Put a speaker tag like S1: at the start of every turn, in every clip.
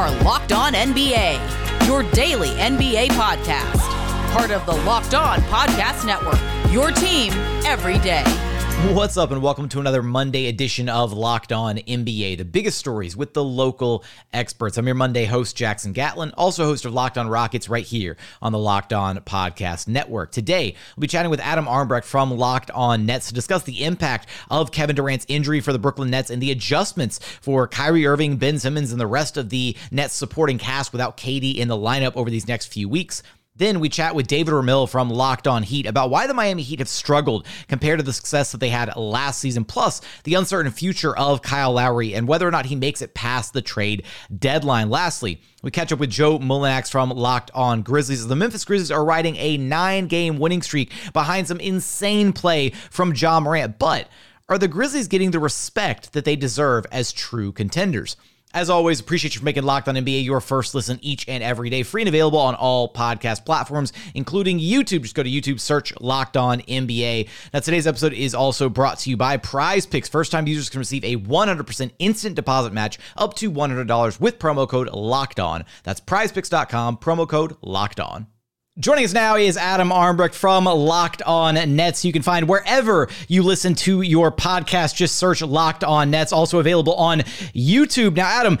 S1: are Locked On NBA, your daily NBA podcast. Part of the Locked On Podcast Network, your team every day.
S2: What's up, and welcome to another Monday edition of Locked On NBA, the biggest stories with the local experts. I'm your Monday host, Jackson Gatlin, also host of Locked On Rockets right here on the Locked On Podcast Network. Today, we'll be chatting with Adam Armbrecht from Locked On Nets to discuss the impact of Kevin Durant's injury for the Brooklyn Nets and the adjustments for Kyrie Irving, Ben Simmons, and the rest of the Nets supporting cast without KD in the lineup over these next few weeks. Then we chat with David Ramil from Locked On Heat about why the Miami Heat have struggled compared to the success that they had last season, plus the uncertain future of Kyle Lowry and whether or not he makes it past the trade deadline. Lastly, we catch up with Joe Mullinax from Locked On Grizzlies. The Memphis Grizzlies are riding a nine game winning streak behind some insane play from Ja Morant. But are the Grizzlies getting the respect that they deserve as true contenders? As always, appreciate you for making Locked on NBA your first listen each and every day. Free and available on all podcast platforms, including YouTube. Just go to YouTube, search Locked on NBA. Now, today's episode is also brought to you by Prize Picks. First time users can receive a 100% instant deposit match up to $100 with promo code Locked On. That's prizepicks.com, promo code Locked On. Joining us now is Adam Armbrecht from Locked On Nets. You can find wherever you listen to your podcast. Just search Locked On Nets. Also available on YouTube. Now, Adam,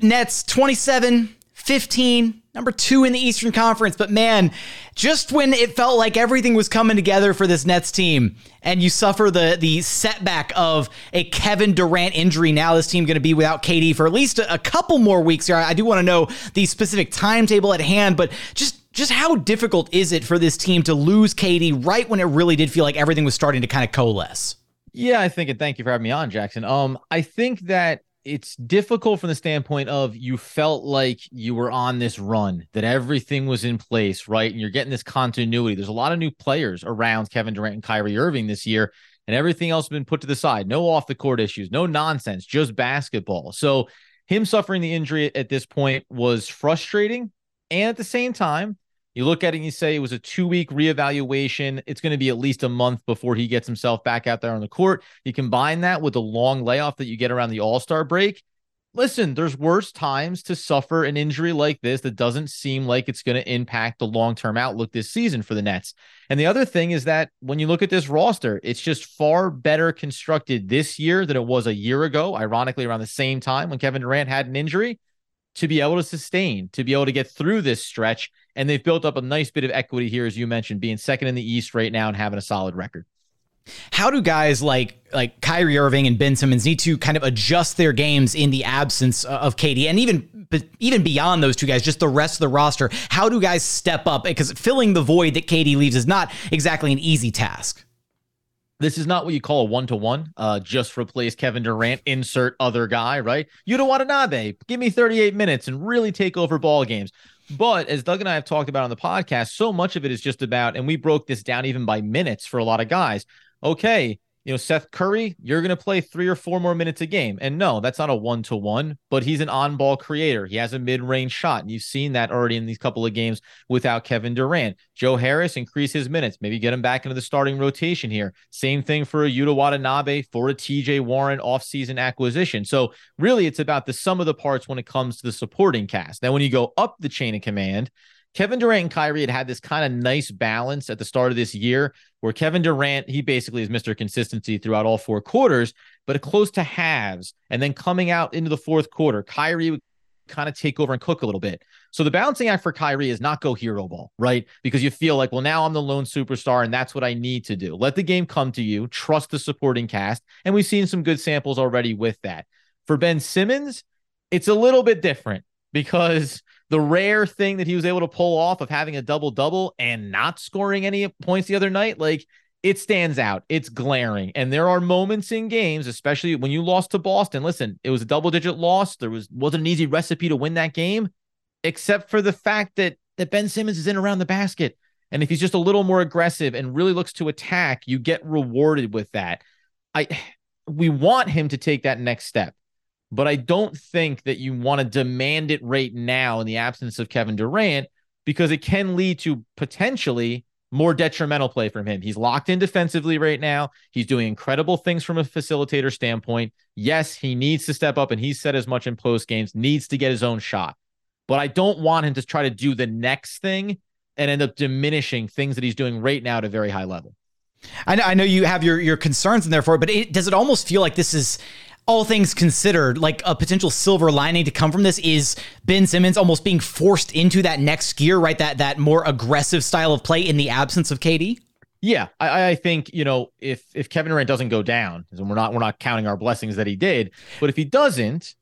S2: Nets 27, 15, number two in the Eastern Conference. But man, just when it felt like everything was coming together for this Nets team, and you suffer the the setback of a Kevin Durant injury, now this team going to be without KD for at least a, a couple more weeks here. I do want to know the specific timetable at hand, but just just how difficult is it for this team to lose KD right when it really did feel like everything was starting to kind of coalesce?
S3: Yeah, I think, and thank you for having me on, Jackson. Um, I think that it's difficult from the standpoint of you felt like you were on this run, that everything was in place, right? And you're getting this continuity. There's a lot of new players around Kevin Durant and Kyrie Irving this year, and everything else has been put to the side. No off the court issues, no nonsense, just basketball. So him suffering the injury at this point was frustrating. And at the same time, you look at it and you say it was a two week reevaluation. It's going to be at least a month before he gets himself back out there on the court. You combine that with the long layoff that you get around the All Star break. Listen, there's worse times to suffer an injury like this that doesn't seem like it's going to impact the long term outlook this season for the Nets. And the other thing is that when you look at this roster, it's just far better constructed this year than it was a year ago, ironically, around the same time when Kevin Durant had an injury to be able to sustain, to be able to get through this stretch and they've built up a nice bit of equity here, as you mentioned, being second in the East right now and having a solid record.
S2: How do guys like like Kyrie Irving and Ben Simmons need to kind of adjust their games in the absence of KD and even even beyond those two guys, just the rest of the roster? How do guys step up because filling the void that KD leaves is not exactly an easy task.
S3: This is not what you call a one to one. Just replace Kevin Durant, insert other guy, right? you do Yuta Watanabe, give me 38 minutes and really take over ball games. But as Doug and I have talked about on the podcast, so much of it is just about, and we broke this down even by minutes for a lot of guys. Okay, you know, Seth Curry, you're going to play three or four more minutes a game. And no, that's not a one to one, but he's an on ball creator. He has a mid range shot. And you've seen that already in these couple of games without Kevin Durant. Joe Harris, increase his minutes, maybe get him back into the starting rotation here. Same thing for a Yuta Watanabe, for a TJ Warren offseason acquisition. So really, it's about the sum of the parts when it comes to the supporting cast. Now, when you go up the chain of command, Kevin Durant and Kyrie had had this kind of nice balance at the start of this year where Kevin Durant, he basically is Mr. Consistency throughout all four quarters, but close to halves. And then coming out into the fourth quarter, Kyrie would kind of take over and cook a little bit. So the balancing act for Kyrie is not go hero ball, right? Because you feel like, well, now I'm the lone superstar and that's what I need to do. Let the game come to you, trust the supporting cast. And we've seen some good samples already with that. For Ben Simmons, it's a little bit different because the rare thing that he was able to pull off of having a double double and not scoring any points the other night, like it stands out. It's glaring. And there are moments in games, especially when you lost to Boston. Listen, it was a double digit loss. There was wasn't an easy recipe to win that game, except for the fact that that Ben Simmons is in around the basket. And if he's just a little more aggressive and really looks to attack, you get rewarded with that. I we want him to take that next step but I don't think that you want to demand it right now in the absence of Kevin Durant because it can lead to potentially more detrimental play from him. He's locked in defensively right now. He's doing incredible things from a facilitator standpoint. Yes, he needs to step up, and he's said as much in post games, needs to get his own shot. But I don't want him to try to do the next thing and end up diminishing things that he's doing right now at a very high level.
S2: I know, I know you have your your concerns and therefore, but it, does it almost feel like this is all things considered, like a potential silver lining to come from this is Ben Simmons almost being forced into that next gear, right? That that more aggressive style of play in the absence of KD.
S3: Yeah, I, I think you know if if Kevin Durant doesn't go down, and we're not we're not counting our blessings that he did, but if he doesn't,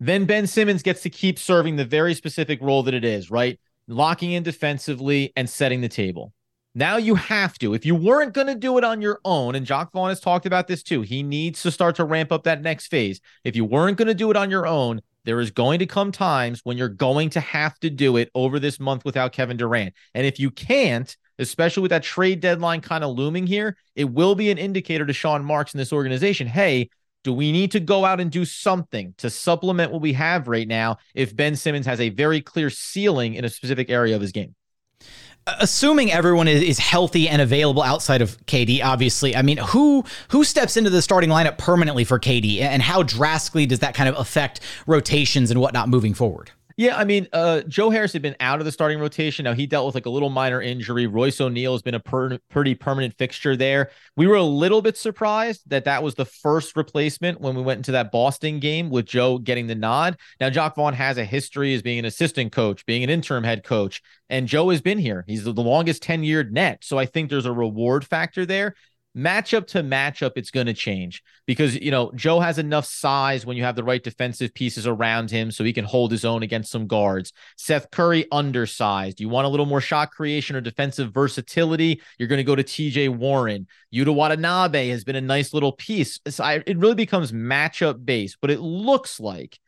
S3: then Ben Simmons gets to keep serving the very specific role that it is, right? Locking in defensively and setting the table. Now you have to. If you weren't going to do it on your own, and Jacque Vaughn has talked about this too, he needs to start to ramp up that next phase. If you weren't going to do it on your own, there is going to come times when you're going to have to do it over this month without Kevin Durant. And if you can't, especially with that trade deadline kind of looming here, it will be an indicator to Sean Marks in this organization. Hey, do we need to go out and do something to supplement what we have right now if Ben Simmons has a very clear ceiling in a specific area of his game?
S2: Assuming everyone is, healthy and available outside of KD, obviously, I mean, who who steps into the starting lineup permanently for KD, and how drastically does that kind of affect rotations and whatnot moving forward?
S3: Yeah, I mean, uh, Joe Harris had been out of the starting rotation. Now he dealt with like a little minor injury. Royce O'Neale has been a per- pretty permanent fixture there. We were a little bit surprised that that was the first replacement when we went into that Boston game with Joe getting the nod. Now Jacque Vaughn has a history as being an assistant coach, being an interim head coach, and Joe has been here. He's the longest tenured net, so I think there's a reward factor there matchup to matchup, it's going to change because, you know, Joe has enough size when you have the right defensive pieces around him so he can hold his own against some guards. Seth Curry, undersized. You want a little more shot creation or defensive versatility? You're going to go to TJ Warren. Yuta Watanabe has been a nice little piece. It really becomes matchup based, but it looks like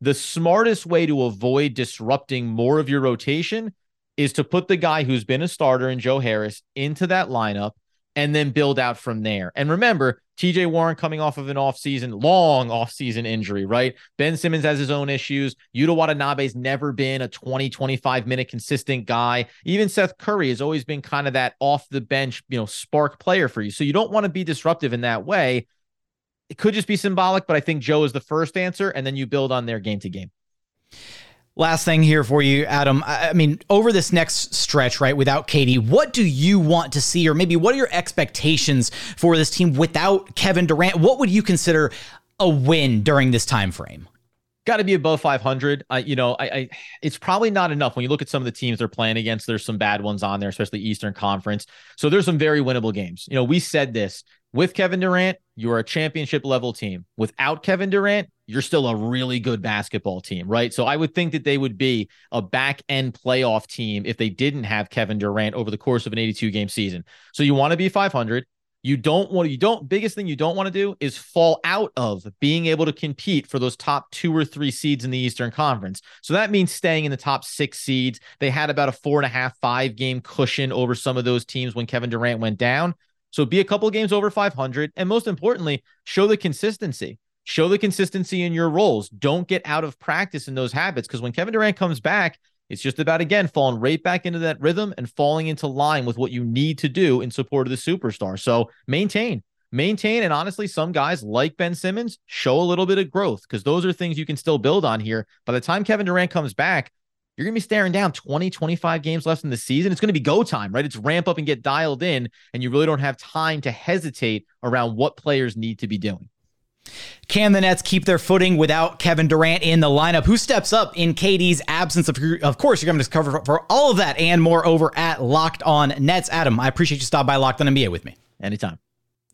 S3: the smartest way to avoid disrupting more of your rotation is to put the guy who's been a starter in Joe Harris into that lineup and then build out from there. And remember, TJ Warren coming off of an offseason, long offseason injury, right? Ben Simmons has his own issues. Yuta Watanabe's never been a 20, 25 minute consistent guy. Even Seth Curry has always been kind of that off the bench, you know, spark player for you. So you don't want to be disruptive in that way. It could just be symbolic, but I think Joe is the first answer, and then you build on their game to game.
S2: Last thing here for you, Adam. I mean, over this next stretch, right, without KD, what do you want to see, or maybe what are your expectations for this team without Kevin Durant? What would you consider a win during this time frame?
S3: Got to be above 500. I, you know, I, I, it's probably not enough when you look at some of the teams they're playing against. There's some bad ones on there, especially Eastern Conference. So there's some very winnable games. You know, we said this with Kevin Durant, you're a championship level team. Without Kevin Durant, you're still a really good basketball team, right? So I would think that they would be a back end playoff team if they didn't have Kevin Durant over the course of an 82 game season. So you want to be 500. You don't want you don't, biggest thing you don't want to do is fall out of being able to compete for those top two or three seeds in the Eastern Conference. So that means staying in the top six seeds. They had about a four and a half, five game cushion over some of those teams when Kevin Durant went down. So be a couple games over 500. And most importantly, show the consistency. Show the consistency in your roles. Don't get out of practice in those habits because when Kevin Durant comes back, it's just about, again, falling right back into that rhythm and falling into line with what you need to do in support of the superstar. So maintain, maintain. And honestly, some guys like Ben Simmons show a little bit of growth because those are things you can still build on here. By the time Kevin Durant comes back, you're going to be staring down 20, 25 games left in the season. It's going to be go time, right? It's ramp up and get dialed in, and you really don't have time to hesitate around what players need to be doing.
S2: Can the Nets keep their footing without Kevin Durant in the lineup? Who steps up in KD's absence? Of, of course, you're going to cover for all of that and more over at Locked On Nets. Adam, I appreciate you stopping by Locked On NBA with me.
S3: Anytime.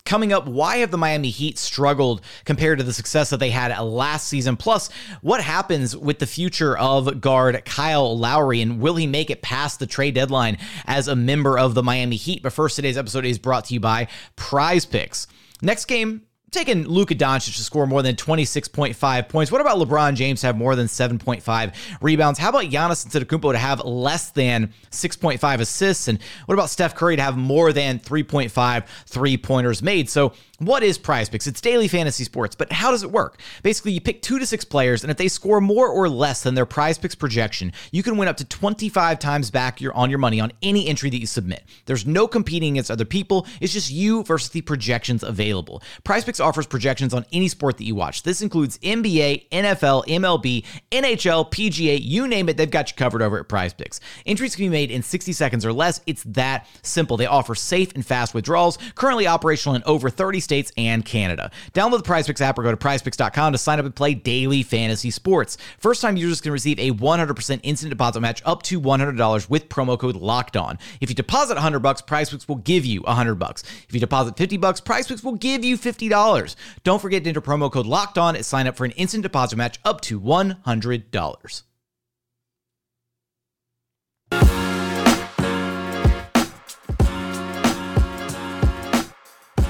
S2: Coming up, why have the Miami Heat struggled compared to the success that they had last season? Plus, what happens with the future of guard Kyle Lowry and will he make it past the trade deadline as a member of the Miami Heat? But first, today's episode is brought to you by Prize Picks. Next game, taking Luka Doncic to score more than 26.5 points. What about LeBron James to have more than 7.5 rebounds? How about Giannis Antetokounmpo to have less than 6.5 assists? And what about Steph Curry to have more than 3.5 three-pointers made? So What is prize picks? It's daily fantasy sports, but how does it work? Basically, you pick two to six players, and if they score more or less than their prize picks projection, you can win up to 25 times back your, on your money on any entry that you submit. There's no competing against other people, it's just you versus the projections available. Prize picks offers projections on any sport that you watch. This includes NBA, NFL, MLB, NHL, PGA, you name it, they've got you covered over at prize picks. Entries can be made in 60 seconds or less. It's that simple. They offer safe and fast withdrawals, currently operational in over 30 states States and Canada. Download the PrizePicks app or go to PrizePicks.com to sign up and play daily fantasy sports. First time users can receive a 100% instant deposit match up to $100 with promo code Locked On. If you deposit 100 bucks, PrizePicks will give you 100 bucks. If you deposit 50 bucks, PrizePicks will give you $50. Don't forget to enter promo code Locked On and sign up for an instant deposit match up to $100.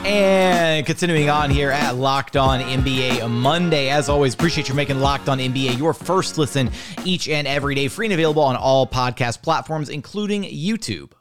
S2: And continuing on here at Locked On NBA Monday. As always, appreciate you making Locked On NBA your first listen each and every day, free and available on all podcast platforms, including YouTube.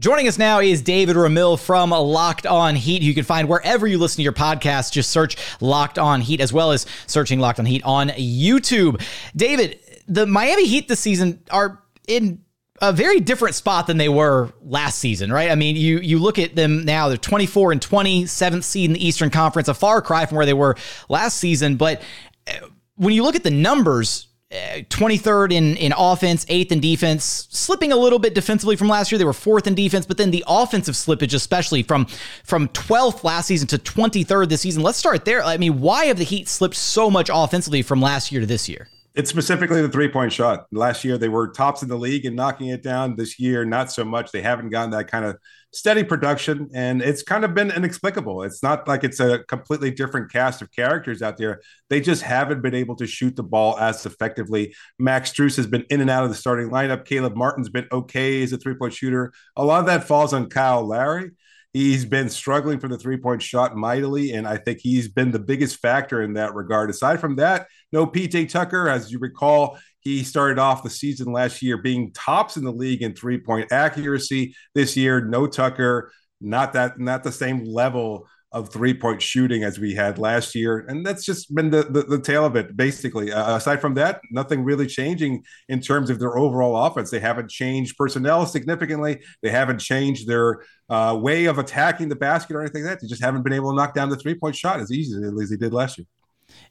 S2: Joining us now is David Ramil from Locked On Heat. You can find wherever you listen to your podcast. Just search Locked On Heat as well as searching Locked On Heat on YouTube. David, the Miami Heat this season are in a very different spot than they were last season, right? I mean, you you look at them now; they're 24 and 20, seventh seed in the Eastern Conference, a far cry from where they were last season. But uh, when you look at the numbers, 23rd uh, in in offense, eighth in defense, slipping a little bit defensively from last year. They were fourth in defense, but then the offensive slippage, especially from from 12th last season to 23rd this season. Let's start there. I mean, why have the Heat slipped so much offensively from last year to this year?
S4: It's specifically the three point shot. Last year, they were tops in the league and knocking it down. This year, not so much. They haven't gotten that kind of steady production, and it's kind of been inexplicable. It's not like it's a completely different cast of characters out there. They just haven't been able to shoot the ball as effectively. Max Strus has been in and out of the starting lineup. Caleb Martin's been okay as a three point shooter. A lot of that falls on Kyle Lowry. He's been struggling for the three point shot mightily, and I think he's been the biggest factor in that regard. Aside from that, no PJ Tucker, as you recall, he started off the season last year being tops in the league in three point accuracy. This year, no Tucker, not that, not the same level of three point shooting as we had last year. And that's just been the, the, the tale of it, basically. Uh, aside from that, nothing really changing in terms of their overall offense. They haven't changed personnel significantly, they haven't changed their uh, way of attacking the basket or anything like that. They just haven't been able to knock down the three point shot as easily as they did last year.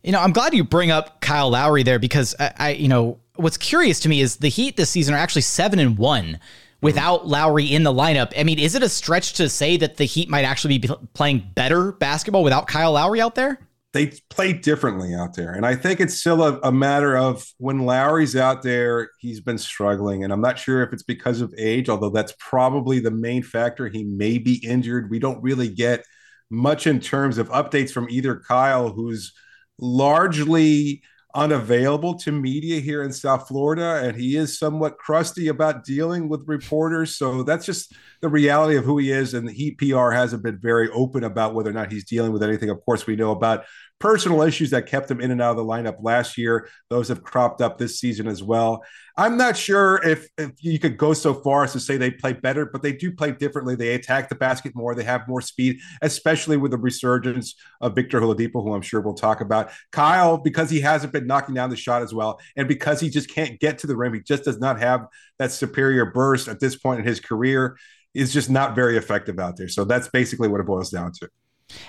S2: You know, I'm glad you bring up Kyle Lowry there because I, I you know, what's curious to me is the Heat this season are actually seven and one without Lowry in the lineup. I mean, is it a stretch to say that the Heat might actually be playing better basketball without Kyle Lowry out there?
S4: They play differently out there. And I think it's still a, a, matter of when Lowry's out there, he's been struggling. And I'm not sure if it's because of age, although that's probably the main factor. He may be injured. We don't really get much in terms of updates from either Kyle, who's largely unavailable to media here in South Florida, and he is somewhat crusty about dealing with reporters. So that's just the reality of who he is. And Heat PR hasn't been very open about whether or not he's dealing with anything. Of course, we know about personal issues that kept him in and out of the lineup last year. Those have cropped up this season as well. I'm not sure if, if you could go so far as to say they play better, but they do play differently. They attack the basket more. They have more speed, especially with the resurgence of Victor Oladipo, who I'm sure we'll talk about. Kyle, because he hasn't been knocking down the shot as well, and because he just can't get to the rim, he just does not have that superior burst at this point in his career. Is just not very effective out there. So that's basically what it boils down to.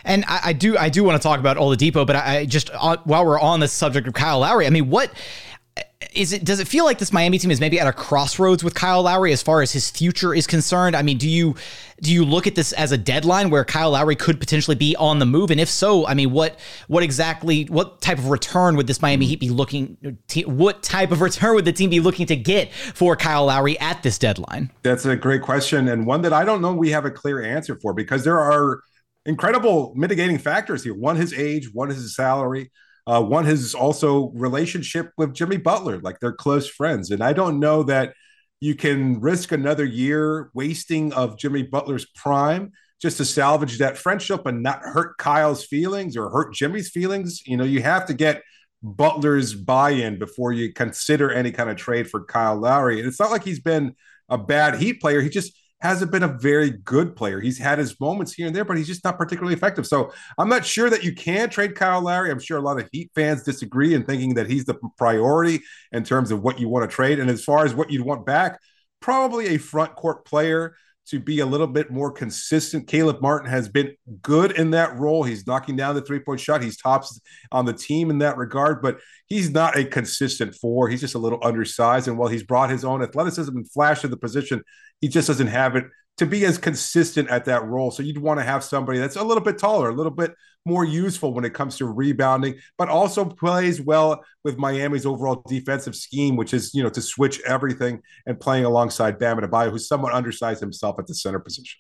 S2: And I, I, do I do want to talk about Oladipo, but I, just uh, while we're on the subject of Kyle Lowry, I mean, what is it? Does it feel like this Miami team is maybe at a crossroads with Kyle Lowry as far as his future is concerned? I mean, do you do you look at this as a deadline where Kyle Lowry could potentially be on the move? And if so, I mean, what what exactly what type of return would this Miami Heat be looking? What type of return would the team be looking to get for Kyle Lowry at this deadline?
S4: That's a great question and one that I don't know we have a clear answer for because there are incredible mitigating factors here. One, his age, one, his salary, uh, one, his also relationship with Jimmy Butler. Like they're close friends. And I don't know that you can risk another year wasting of Jimmy Butler's prime just to salvage that friendship and not hurt Kyle's feelings or hurt Jimmy's feelings. You know, you have to get Butler's buy in before you consider any kind of trade for Kyle Lowry. And it's not like he's been a bad Heat player. He just, hasn't been a very good player. He's had his moments here and there, but he's just not particularly effective. So I'm not sure that you can trade Kyle Lowry. I'm sure a lot of Heat fans disagree in thinking that he's the priority in terms of what you want to trade. And as far as what you'd want back, probably a front court player to be a little bit more consistent. Caleb Martin has been good in that role. He's knocking down the three point shot. He's tops on the team in that regard, but he's not a consistent four. He's just a little undersized. And while he's brought his own athleticism and flash to the position, he just doesn't have it to be as consistent at that role. So you'd want to have somebody that's a little bit taller, a little bit more useful when it comes to rebounding, but also plays well with Miami's overall defensive scheme, which is, you know, to switch everything and playing alongside Bam Adebayo, who's somewhat undersized himself at the center position.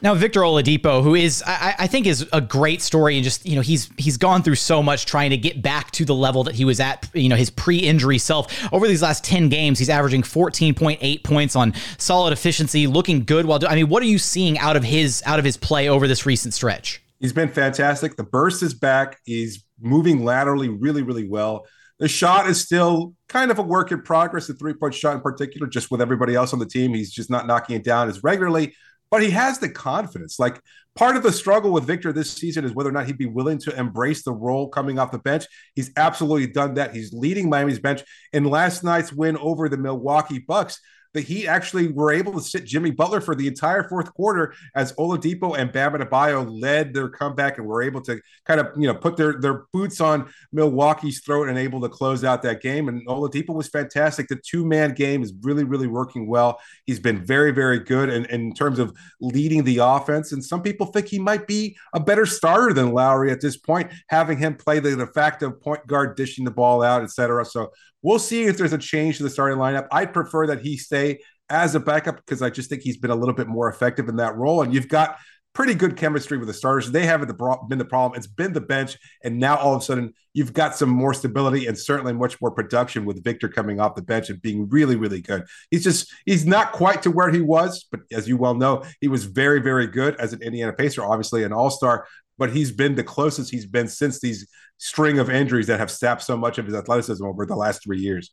S2: Now, Victor Oladipo, who is, I, I, think, is a great story, and just you know, he's he's gone through so much trying to get back to the level that he was at, you know, his pre-injury self. Over these last ten games, he's averaging fourteen point eight points on solid efficiency, looking good. While I mean, what are you seeing out of his out of his play over this recent stretch?
S4: He's been fantastic. The burst is back. He's moving laterally really, really well. The shot is still kind of a work in progress. The three point shot in particular, just with everybody else on the team, he's just not knocking it down as regularly but he has the confidence. Like part of the struggle with Victor this season is whether or not he'd be willing to embrace the role coming off the bench. He's absolutely done that. He's leading Miami's bench in last night's win over the Milwaukee Bucks the Heat actually were able to sit Jimmy Butler for the entire fourth quarter as Oladipo and Bam Adebayo led their comeback and were able to kind of you know put their their boots on Milwaukee's throat and able to close out that game. And Oladipo was fantastic. The two man game is really really working well. He's been very very good in, in terms of leading the offense. And some people think he might be a better starter than Lowry at this point, having him play the de facto point guard, dishing the ball out, etc. So We'll see if there's a change to the starting lineup. I'd prefer that he stay as a backup because I just think he's been a little bit more effective in that role. And you've got pretty good chemistry with the starters. They haven't been the problem. It's been the bench. And now all of a sudden, you've got some more stability and certainly much more production with Victor coming off the bench and being really, really good. He's just, he's not quite to where he was, but as you well know, he was very, very good as an Indiana Pacer, obviously an all star but he's been the closest he's been since these string of injuries that have sapped so much of his athleticism over the last three years.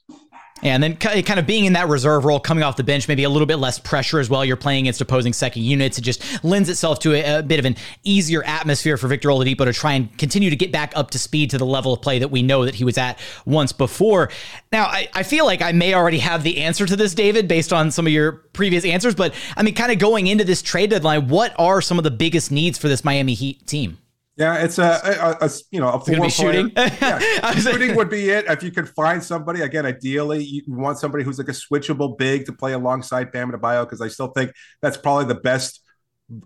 S2: Yeah, and then kind of being in that reserve role, coming off the bench, maybe a little bit less pressure as well. You're playing against opposing second units. It just lends itself to a, a, bit of an easier atmosphere for Victor Oladipo to try and continue to get back up to speed to the level of play that we know that he was at once before. Now, I, I feel like I may already have the answer to this, David, based on some of your previous answers. But I mean, kind of going into this trade deadline, what are some of the biggest needs for this Miami Heat team?
S4: Yeah, it's a, a, a you know a
S2: four shooting.
S4: yeah, shooting would be it if you could find somebody. Again, ideally, you want somebody who's like a switchable big to play alongside Bam and Adebayo because I still think that's probably the best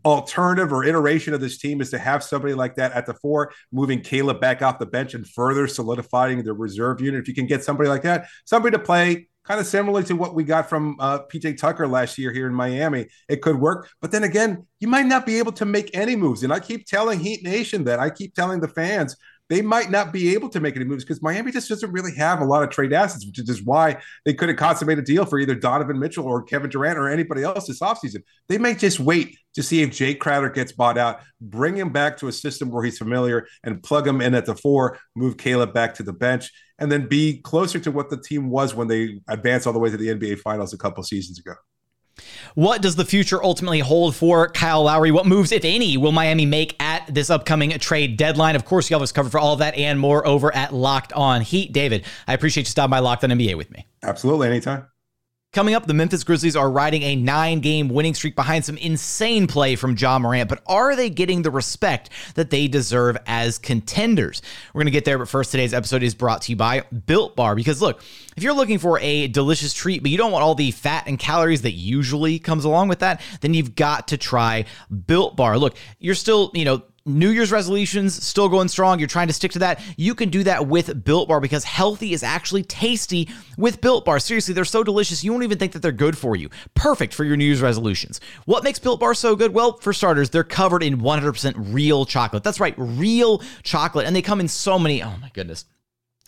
S4: alternative or iteration of this team is to have somebody like that at the four, moving Caleb back off the bench and further solidifying the reserve unit. If you can get somebody like that, somebody to play kind of similar to what we got from uh, PJ Tucker last year here in Miami. It could work, but then again, you might not be able to make any moves. And I keep telling Heat Nation that I keep telling the fans they might not be able to make any moves because Miami just doesn't really have a lot of trade assets, which is why they couldn't consummate a deal for either Donovan Mitchell or Kevin Durant or anybody else this offseason. They might just wait to see if Jae Crowder gets bought out, bring him back to a system where he's familiar and plug him in at the four, move Caleb back to the bench, and then be closer to what the team was when they advanced all the way to the NBA Finals a couple seasons ago.
S2: What does the future ultimately hold for Kyle Lowry? What moves, if any, will Miami make this upcoming trade deadline? Of course, you have us covered for all of that and more over at Locked On Heat. David, I appreciate you stopping by Locked On NBA with me.
S4: Absolutely, anytime.
S2: Coming up, the Memphis Grizzlies are riding a nine game winning streak behind some insane play from Ja Morant, but are they getting the respect that they deserve as contenders? We're going to get there, but first, today's episode is brought to you by Built Bar. Because look, if you're looking for a delicious treat, but you don't want all the fat and calories that usually comes along with that, then you've got to try Built Bar. Look, you're still, you know, New Year's resolutions still going strong. You're trying to stick to that. You can do that with Built Bar because healthy is actually tasty with Built Bar. Seriously, they're so delicious. You won't even think that they're good for you. Perfect for your New Year's resolutions. What makes Built Bar so good? Well, for starters, they're covered in 100% real chocolate. That's right, real chocolate. And they come in so many, oh my goodness.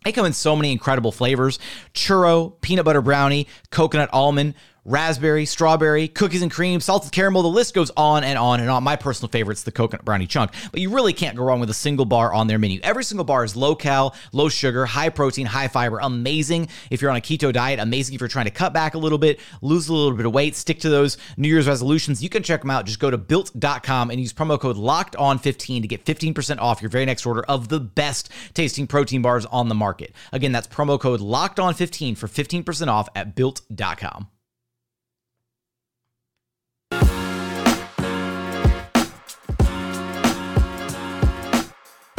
S2: They come in so many incredible flavors churro, peanut butter brownie, coconut almond, raspberry, strawberry, cookies and cream, salted caramel. The list goes on and on and on. My personal favorite's the coconut brownie chunk, but you really can't go wrong with a single bar on their menu. Every single bar is low cal, low sugar, high protein, high fiber. Amazing if you're on a keto diet. Amazing if you're trying to cut back a little bit, lose a little bit of weight, stick to those New Year's resolutions. You can check them out. Just go to built.com and use promo code locked on 15 to get 15% off your very next order of the best tasting protein bars on the market. Again, that's promo code locked on 15 for 15% off at built.com.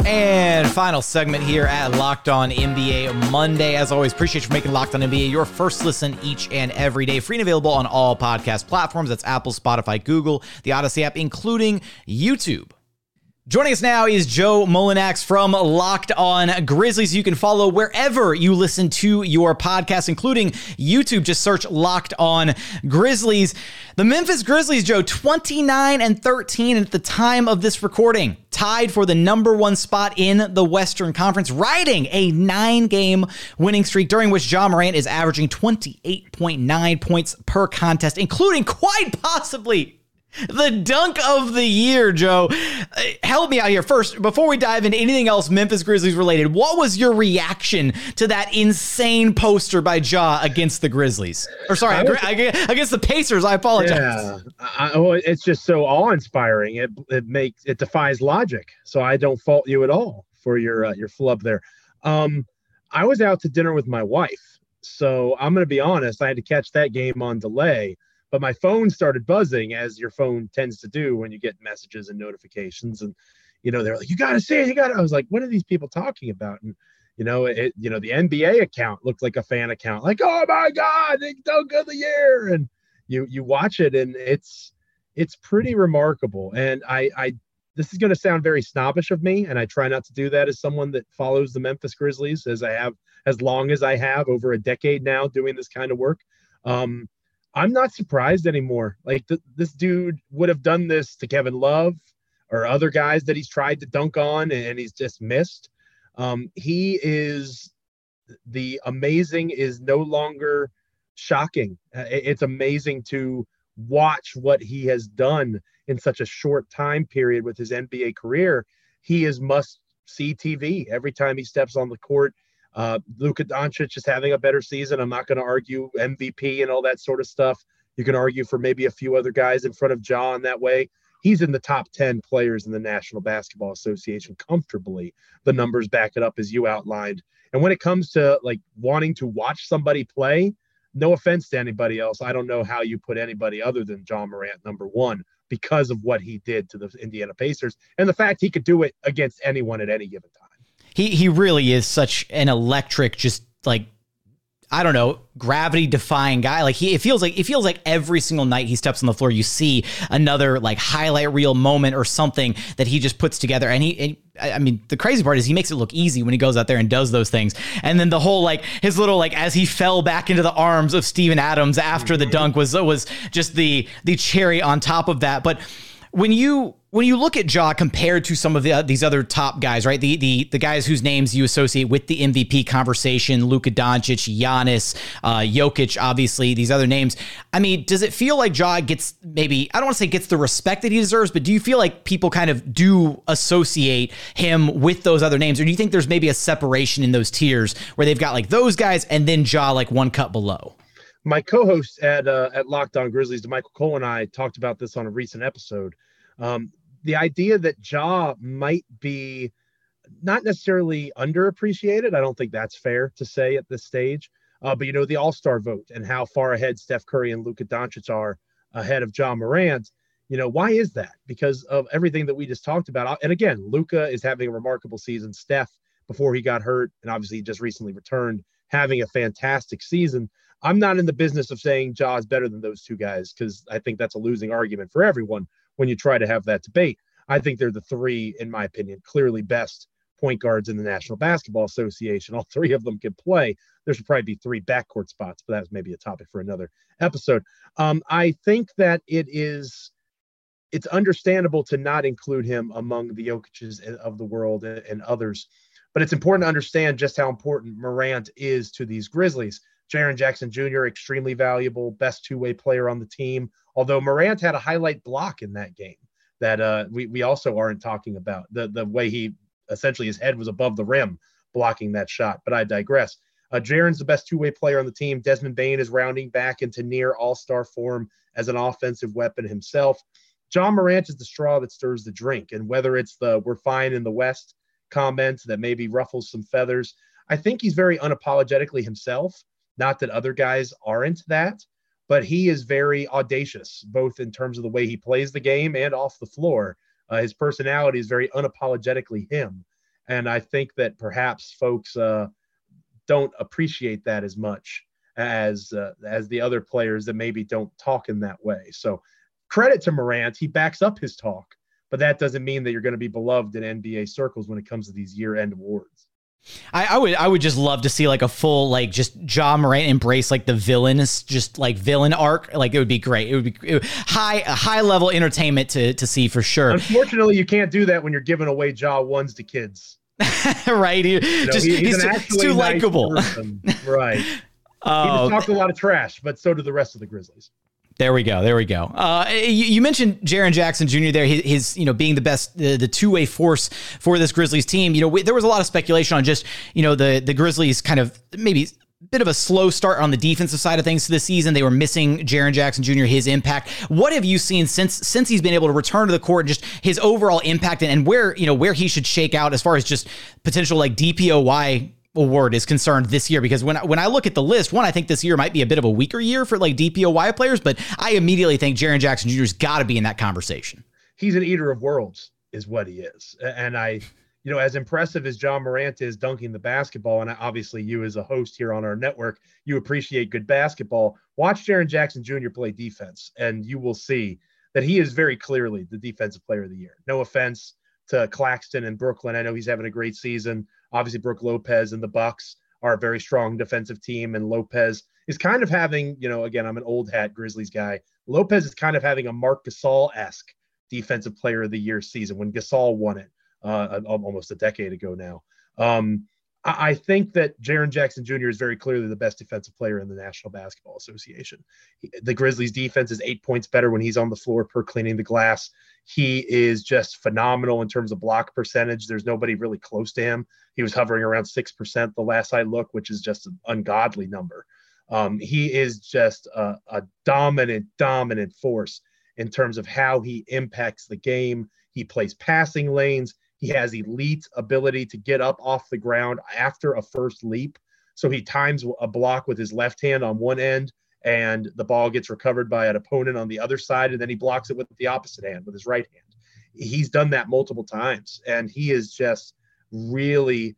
S2: And final segment here at Locked On NBA Monday. As always, appreciate you for making Locked On NBA your first listen each and every day. Free and available on all podcast platforms. That's Apple, Spotify, Google, the Odyssey app, including YouTube. Joining us now is Joe Mullinax from Locked On Grizzlies. You can follow wherever you listen to your podcast, including YouTube. Just search Locked On Grizzlies. The Memphis Grizzlies, Joe, 29 and 13 at the time of this recording, tied for the number one spot in the Western Conference, riding a nine game winning streak during which Ja Morant is averaging 28.9 points per contest, including quite possibly the dunk of the year, Joe. Uh, help me out here first. Before we dive into anything else Memphis Grizzlies related, what was your reaction to that insane poster by Ja against the Grizzlies? Or sorry, against the Pacers. I apologize. Yeah,
S5: I, well, it's just so awe-inspiring. It it makes it defies logic. So I don't fault you at all for your uh, your flub there. Um, I was out to dinner with my wife, so I'm going to be honest. I had to catch that game on delay but my phone started buzzing as your phone tends to do when you get messages and notifications and you know they're like you got to see it you got to i was like what are these people talking about? And you know it you know the nba account looked like a fan account like oh my god they dunk of the year and you you watch it and it's it's pretty remarkable. And i i this is going to sound very snobbish of me and i try not to do that as someone that follows the memphis grizzlies as i have as long as i have over a decade now doing this kind of work. Um I'm not surprised anymore. Like th- this dude would have done this to Kevin Love or other guys that he's tried to dunk on and he's just missed. Um, he is the amazing is no longer shocking. Uh, it's amazing to watch what he has done in such a short time period with his NBA career. He is must see TV every time he steps on the court. Uh, Luka Doncic is having a better season. I'm not going to argue MVP and all that sort of stuff. You can argue for maybe a few other guys in front of Ja that way. He's in the top 10 players in the National Basketball Association comfortably. The numbers back it up as you outlined. And when it comes to like wanting to watch somebody play, no offense to anybody else, I don't know how you put anybody other than Ja Morant number one because of what he did to the Indiana Pacers and the fact he could do it against anyone at any given time.
S2: He he really is such an electric, just like I don't know, gravity defying guy. Like he, it feels like it feels like every single night he steps on the floor, you see another like highlight reel moment or something that he just puts together. And he, and, I mean, the crazy part is he makes it look easy when he goes out there and does those things. And then the whole like his little like as he fell back into the arms of Steven Adams after the mm-hmm. dunk was was just the the cherry on top of that. But when you when you look at Ja compared to some of the, uh, these other top guys, right? The the the guys whose names you associate with the MVP conversation, Luka Doncic, Giannis, uh, Jokic, obviously these other names. I mean, does it feel like Ja gets maybe I don't want to say gets the respect that he deserves, but do you feel like people kind of do associate him with those other names, or do you think there's maybe a separation in those tiers where they've got like those guys and then Ja like one cut below?
S5: My co-host at uh, at Locked On Grizzlies, Michael Cole, and I talked about this on a recent episode. Um, the idea that Ja might be not necessarily underappreciated. I don't think that's fair to say at this stage. Uh, but you know, the All Star vote and how far ahead Steph Curry and Luka Doncic are ahead of Ja Morant. You know, why is that? Because of everything that we just talked about. And again, Luka is having a remarkable season. Steph, before he got hurt, and obviously just recently returned, having a fantastic season. I'm not in the business of saying Ja is better than those two guys because I think that's a losing argument for everyone when you try to have that debate. I think they're the three, in my opinion, clearly best point guards in the National Basketball Association. All three of them can play. There should probably be three backcourt spots, but that's maybe a topic for another episode. Um, I think that it is it's understandable to not include him among the Jokic's of the world and others, but it's important to understand just how important Morant is to these Grizzlies. Jaren Jackson Jr., extremely valuable, best two way player on the team. Although Morant had a highlight block in that game that uh, we, we also aren't talking about the, the way he essentially his head was above the rim blocking that shot. But I digress. Uh, Jaren's the best two way player on the team. Desmond Bane is rounding back into near all star form as an offensive weapon himself. Ja Morant is the straw that stirs the drink. And whether it's the we're fine in the West comment that maybe ruffles some feathers, I think he's very unapologetically himself. Not that other guys aren't that, but he is very audacious, both in terms of the way he plays the game and off the floor. Uh, his personality is very unapologetically him. And I think that perhaps folks uh, don't appreciate that as much as uh, as the other players that maybe don't talk in that way. So credit to Morant, he backs up his talk, but that doesn't mean that you're going to be beloved in NBA circles when it comes to these year-end awards.
S2: I, I, would I would just love to see like a full like just Ja Morant embrace like the villainous just like villain arc like it would be great it would be it would, high high level entertainment to to see for sure.
S5: Unfortunately, you can't do that when you're giving away Ja ones to kids.
S2: right, he, you know, just he, he's, he's too, too nice likable.
S5: right. Oh, he just oh, talked a lot of trash, but so do the rest of the Grizzlies.
S2: There we go. There we go. Uh, you, you, mentioned Jaren Jackson Jr. there, his, his, you know being the best, the, the two way force for this Grizzlies team. You know, we, there was a lot of speculation on just you know the the Grizzlies kind of maybe bit of a slow start on the defensive side of things to the season. They were missing Jaren Jackson Jr. His impact. What have you seen since since he's been able to return to the court and just his overall impact and, and where you know where he should shake out as far as just potential like DPOY award is concerned this year because when when I look at the list, one I think this year might be a bit of a weaker year for like DPOY players, but I immediately think Jaren Jackson Jr.'s got to be in that conversation.
S5: He's an eater of worlds, is what he is, and I. You know, as impressive as Ja Morant is dunking the basketball, and obviously you as a host here on our network, you appreciate good basketball. Watch Jaren Jackson Jr. play defense, and you will see that he is very clearly the defensive player of the year. No offense to Claxton and Brooklyn. I know he's having a great season. Obviously, Brook Lopez and the Bucks are a very strong defensive team, and Lopez is kind of having, you know, again, I'm an old hat Grizzlies guy. Lopez is kind of having a Marc Gasol esque defensive player of the year season when Gasol won it uh, almost a decade ago now. Um, I think that Jaren Jackson Jr. is very clearly the best defensive player in the National Basketball Association. The Grizzlies' defense is eight points better when he's on the floor per cleaning the glass. He is just phenomenal in terms of block percentage. There's nobody really close to him. He was hovering around 6% the last I looked, which is just an ungodly number. Um, he is just a, a dominant, dominant force in terms of how he impacts the game. He plays passing lanes. He has elite ability to get up off the ground after a first leap. So he times a block with his left hand on one end, and the ball gets recovered by an opponent on the other side, and then he blocks it with the opposite hand, with his right hand. He's done that multiple times, and he is just really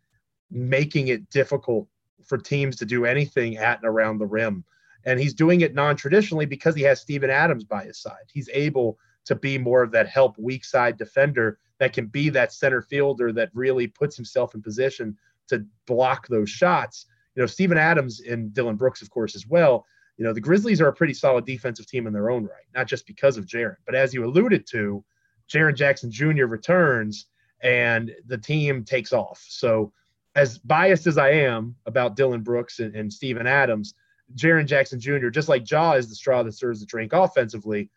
S5: making it difficult for teams to do anything at and around the rim. And he's doing it non traditionally because he has Steven Adams by his side. He's able to be more of that help weak side defender that can be that center fielder that really puts himself in position to block those shots. You know, Steven Adams and Dillon Brooks, of course, as well. You know, the Grizzlies are a pretty solid defensive team in their own right, not just because of Jaren, but as you alluded to, Jaren Jackson Jr. returns and the team takes off. So, as biased as I am about Dillon Brooks and, and Steven Adams, Jaren Jackson Jr., just like Ja is the straw that serves the drink offensively,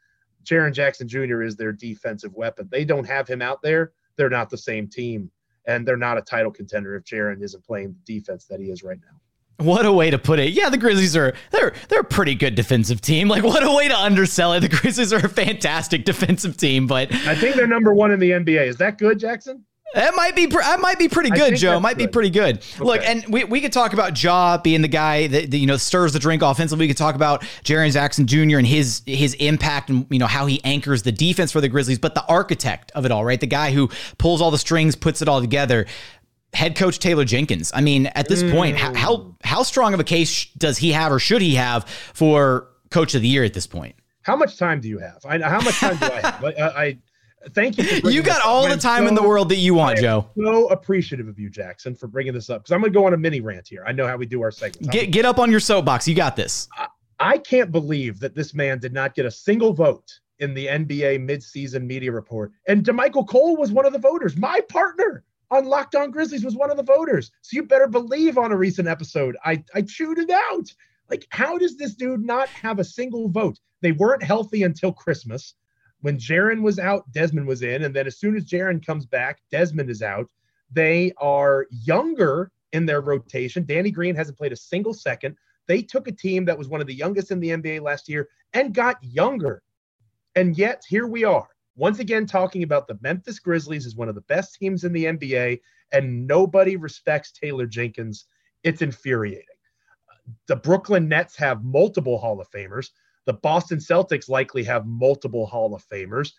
S5: Jaren Jackson Jr. is their defensive weapon. They don't have him out there. They're not the same team, and they're not a title contender if Jaren isn't playing the defense that he is right now.
S2: What a way to put it. Yeah, the Grizzlies are they're they're a pretty good defensive team. Like what a way to undersell it. The Grizzlies are a fantastic defensive team, but
S5: I think they're number 1 in the NBA. Is that good, Jackson?
S2: That might be that might be pretty good, Joe. Might good. be pretty good. Okay. Look, and we, we could talk about Ja being the guy that, that, you know stirs the drink offensively. We could talk about Jaren Jackson Jr. and his his impact and you know how he anchors the defense for the Grizzlies. But the architect of it all, right? The guy who pulls all the strings, puts it all together. Head coach Taylor Jenkins. I mean, at this mm. point, how, how how strong of a case does he have, or should he have, for coach of the year at this point?
S5: How much time do you have? I, how much time do I have? I, I thank you.
S2: you got all the time so, in the world that you want, Joe.
S5: So appreciative of you, Jackson, for bringing this up because I'm going to go on a mini rant here. I know how we do our segments.
S2: Get get up on your soapbox. You got this.
S5: I, I can't believe that this man did not get a single vote in the NBA midseason media report, and Damichael Cole was one of the voters. My partner on Locked On Grizzlies was one of the voters. So you better believe on a recent episode, I I chewed it out Like, how does this dude not have a single vote? They weren't healthy until Christmas. When Jaren was out, Desmond was in. And then as soon as Jaren comes back, Desmond is out. They are younger in their rotation. Danny Green hasn't played a single second. They took a team that was one of the youngest in the NBA last year and got younger. And yet, here we are, once again, talking about the Memphis Grizzlies as one of the best teams in the NBA, and nobody respects Taylor Jenkins. It's infuriating. The Brooklyn Nets have multiple Hall of Famers. The Boston Celtics likely have multiple Hall of Famers.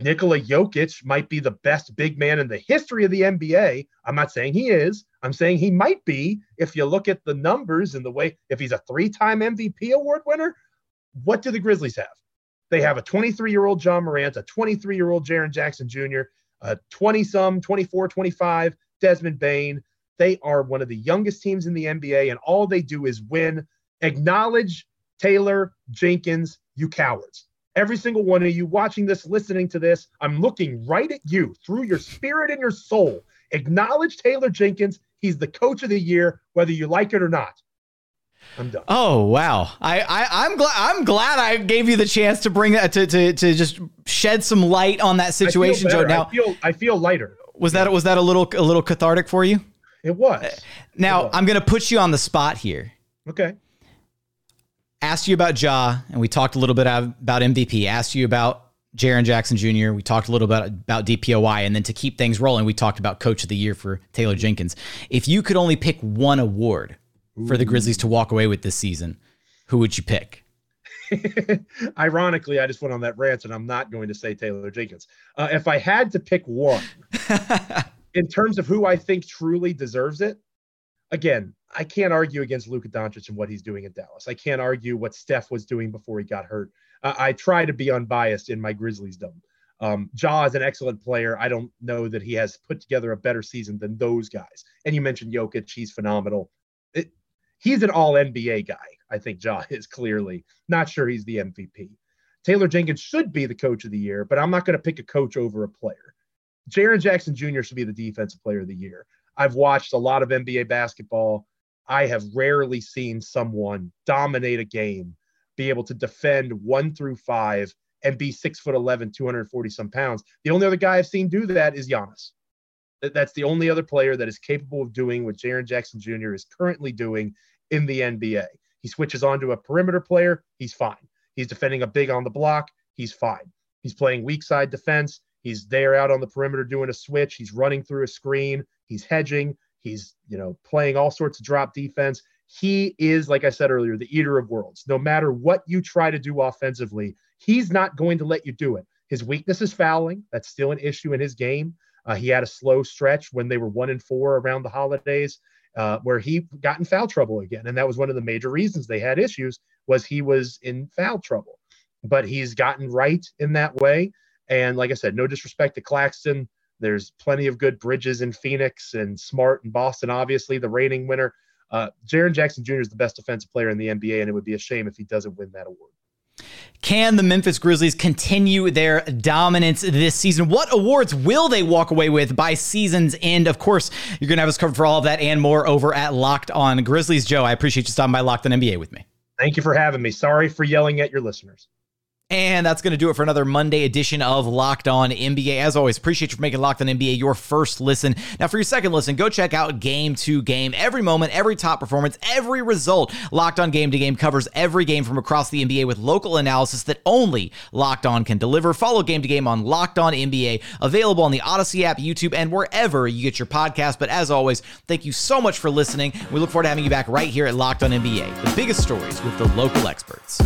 S5: Nikola Jokic might be the best big man in the history of the NBA. I'm not saying he is. I'm saying he might be if you look at the numbers and the way, if he's a three time MVP award winner. What do the Grizzlies have? They have a 23 year old Ja Morant, a 23 year old Jaren Jackson Jr., a 20 some, 24, 25 Desmond Bane. They are one of the youngest teams in the NBA, and all they do is win. Acknowledge Taylor Jenkins, you cowards. Every single one of you watching this, listening to this, I'm looking right at you through your spirit and your soul. Acknowledge Taylor Jenkins. He's the coach of the year, whether you like it or not. I'm done.
S2: Oh wow! I, I am glad I'm glad I gave you the chance to bring that to, to to just shed some light on that situation, Joe. Now
S5: I feel I feel lighter.
S2: Was that was that a little a little cathartic for you?
S5: It was.
S2: Now
S5: it was.
S2: I'm gonna put you on the spot here.
S5: Okay
S2: asked you about Ja, and we talked a little bit about MVP. Asked you about Jaren Jackson Jr. We talked a little bit about DPOY, and then to keep things rolling, we talked about Coach of the Year for Taylor Jenkins. If you could only pick one award Ooh. for the Grizzlies to walk away with this season, who would you pick?
S5: Ironically, I just went on that rant, and I'm not going to say Taylor Jenkins. Uh, if I had to pick one, in terms of who I think truly deserves it, again, I can't argue against Luka Doncic and what he's doing in Dallas. I can't argue what Steph was doing before he got hurt. I try to be unbiased in my Grizzlies dome. Um, Ja is an excellent player. I don't know that he has put together a better season than those guys. And you mentioned Jokic; he's phenomenal. It, he's an All NBA guy. I think Ja is clearly not sure he's the MVP. Taylor Jenkins should be the coach of the year, but I'm not going to pick a coach over a player. Jaren Jackson Jr. should be the defensive player of the year. I've watched a lot of NBA basketball. I have rarely seen someone dominate a game, be able to defend one through five, and be six foot 11, 240 some pounds. The only other guy I've seen do that is Giannis. That's the only other player that is capable of doing what Jaren Jackson Jr. is currently doing in the NBA. He switches on to a perimeter player, he's fine. He's defending a big on the block, he's fine. He's playing weak side defense. He's there out on the perimeter doing a switch. He's running through a screen. He's hedging. He's, you know, playing all sorts of drop defense. He is, like I said earlier, the eater of worlds. No matter what you try to do offensively, he's not going to let you do it. His weakness is fouling. That's still an issue in his game. Uh, he had a slow stretch when they were one and four around the holidays, uh, where he got in foul trouble again, and that was one of the major reasons they had issues. Was he was in foul trouble, but he's gotten right in that way. And like I said, no disrespect to Claxton, there's plenty of good Bridges in Phoenix and Smart in Boston, obviously, the reigning winner. Uh, Jaren Jackson Jr. is the best defensive player in the NBA, and it would be a shame if he doesn't win that award.
S2: Can the Memphis Grizzlies continue their dominance this season? What awards will they walk away with by season's end? Of course, you're going to have us covered for all of that and more over at Locked On Grizzlies. Joe, I appreciate you stopping by Locked On NBA with me.
S5: Thank you for having me. Sorry for yelling at your listeners.
S2: And that's going to do it for another Monday edition of Locked On NBA. As always, appreciate you for making Locked On NBA your first listen. Now, for your second listen, go check out Game to Game. Every moment, every top performance, every result. Locked On Game to Game covers every game from across the NBA with local analysis that only Locked On can deliver. Follow Game to Game on Locked On NBA, available on the Odyssey app, YouTube, and wherever you get your podcast. But as always, thank you so much for listening. We look forward to having you back right here at Locked On NBA, the biggest stories with the local experts.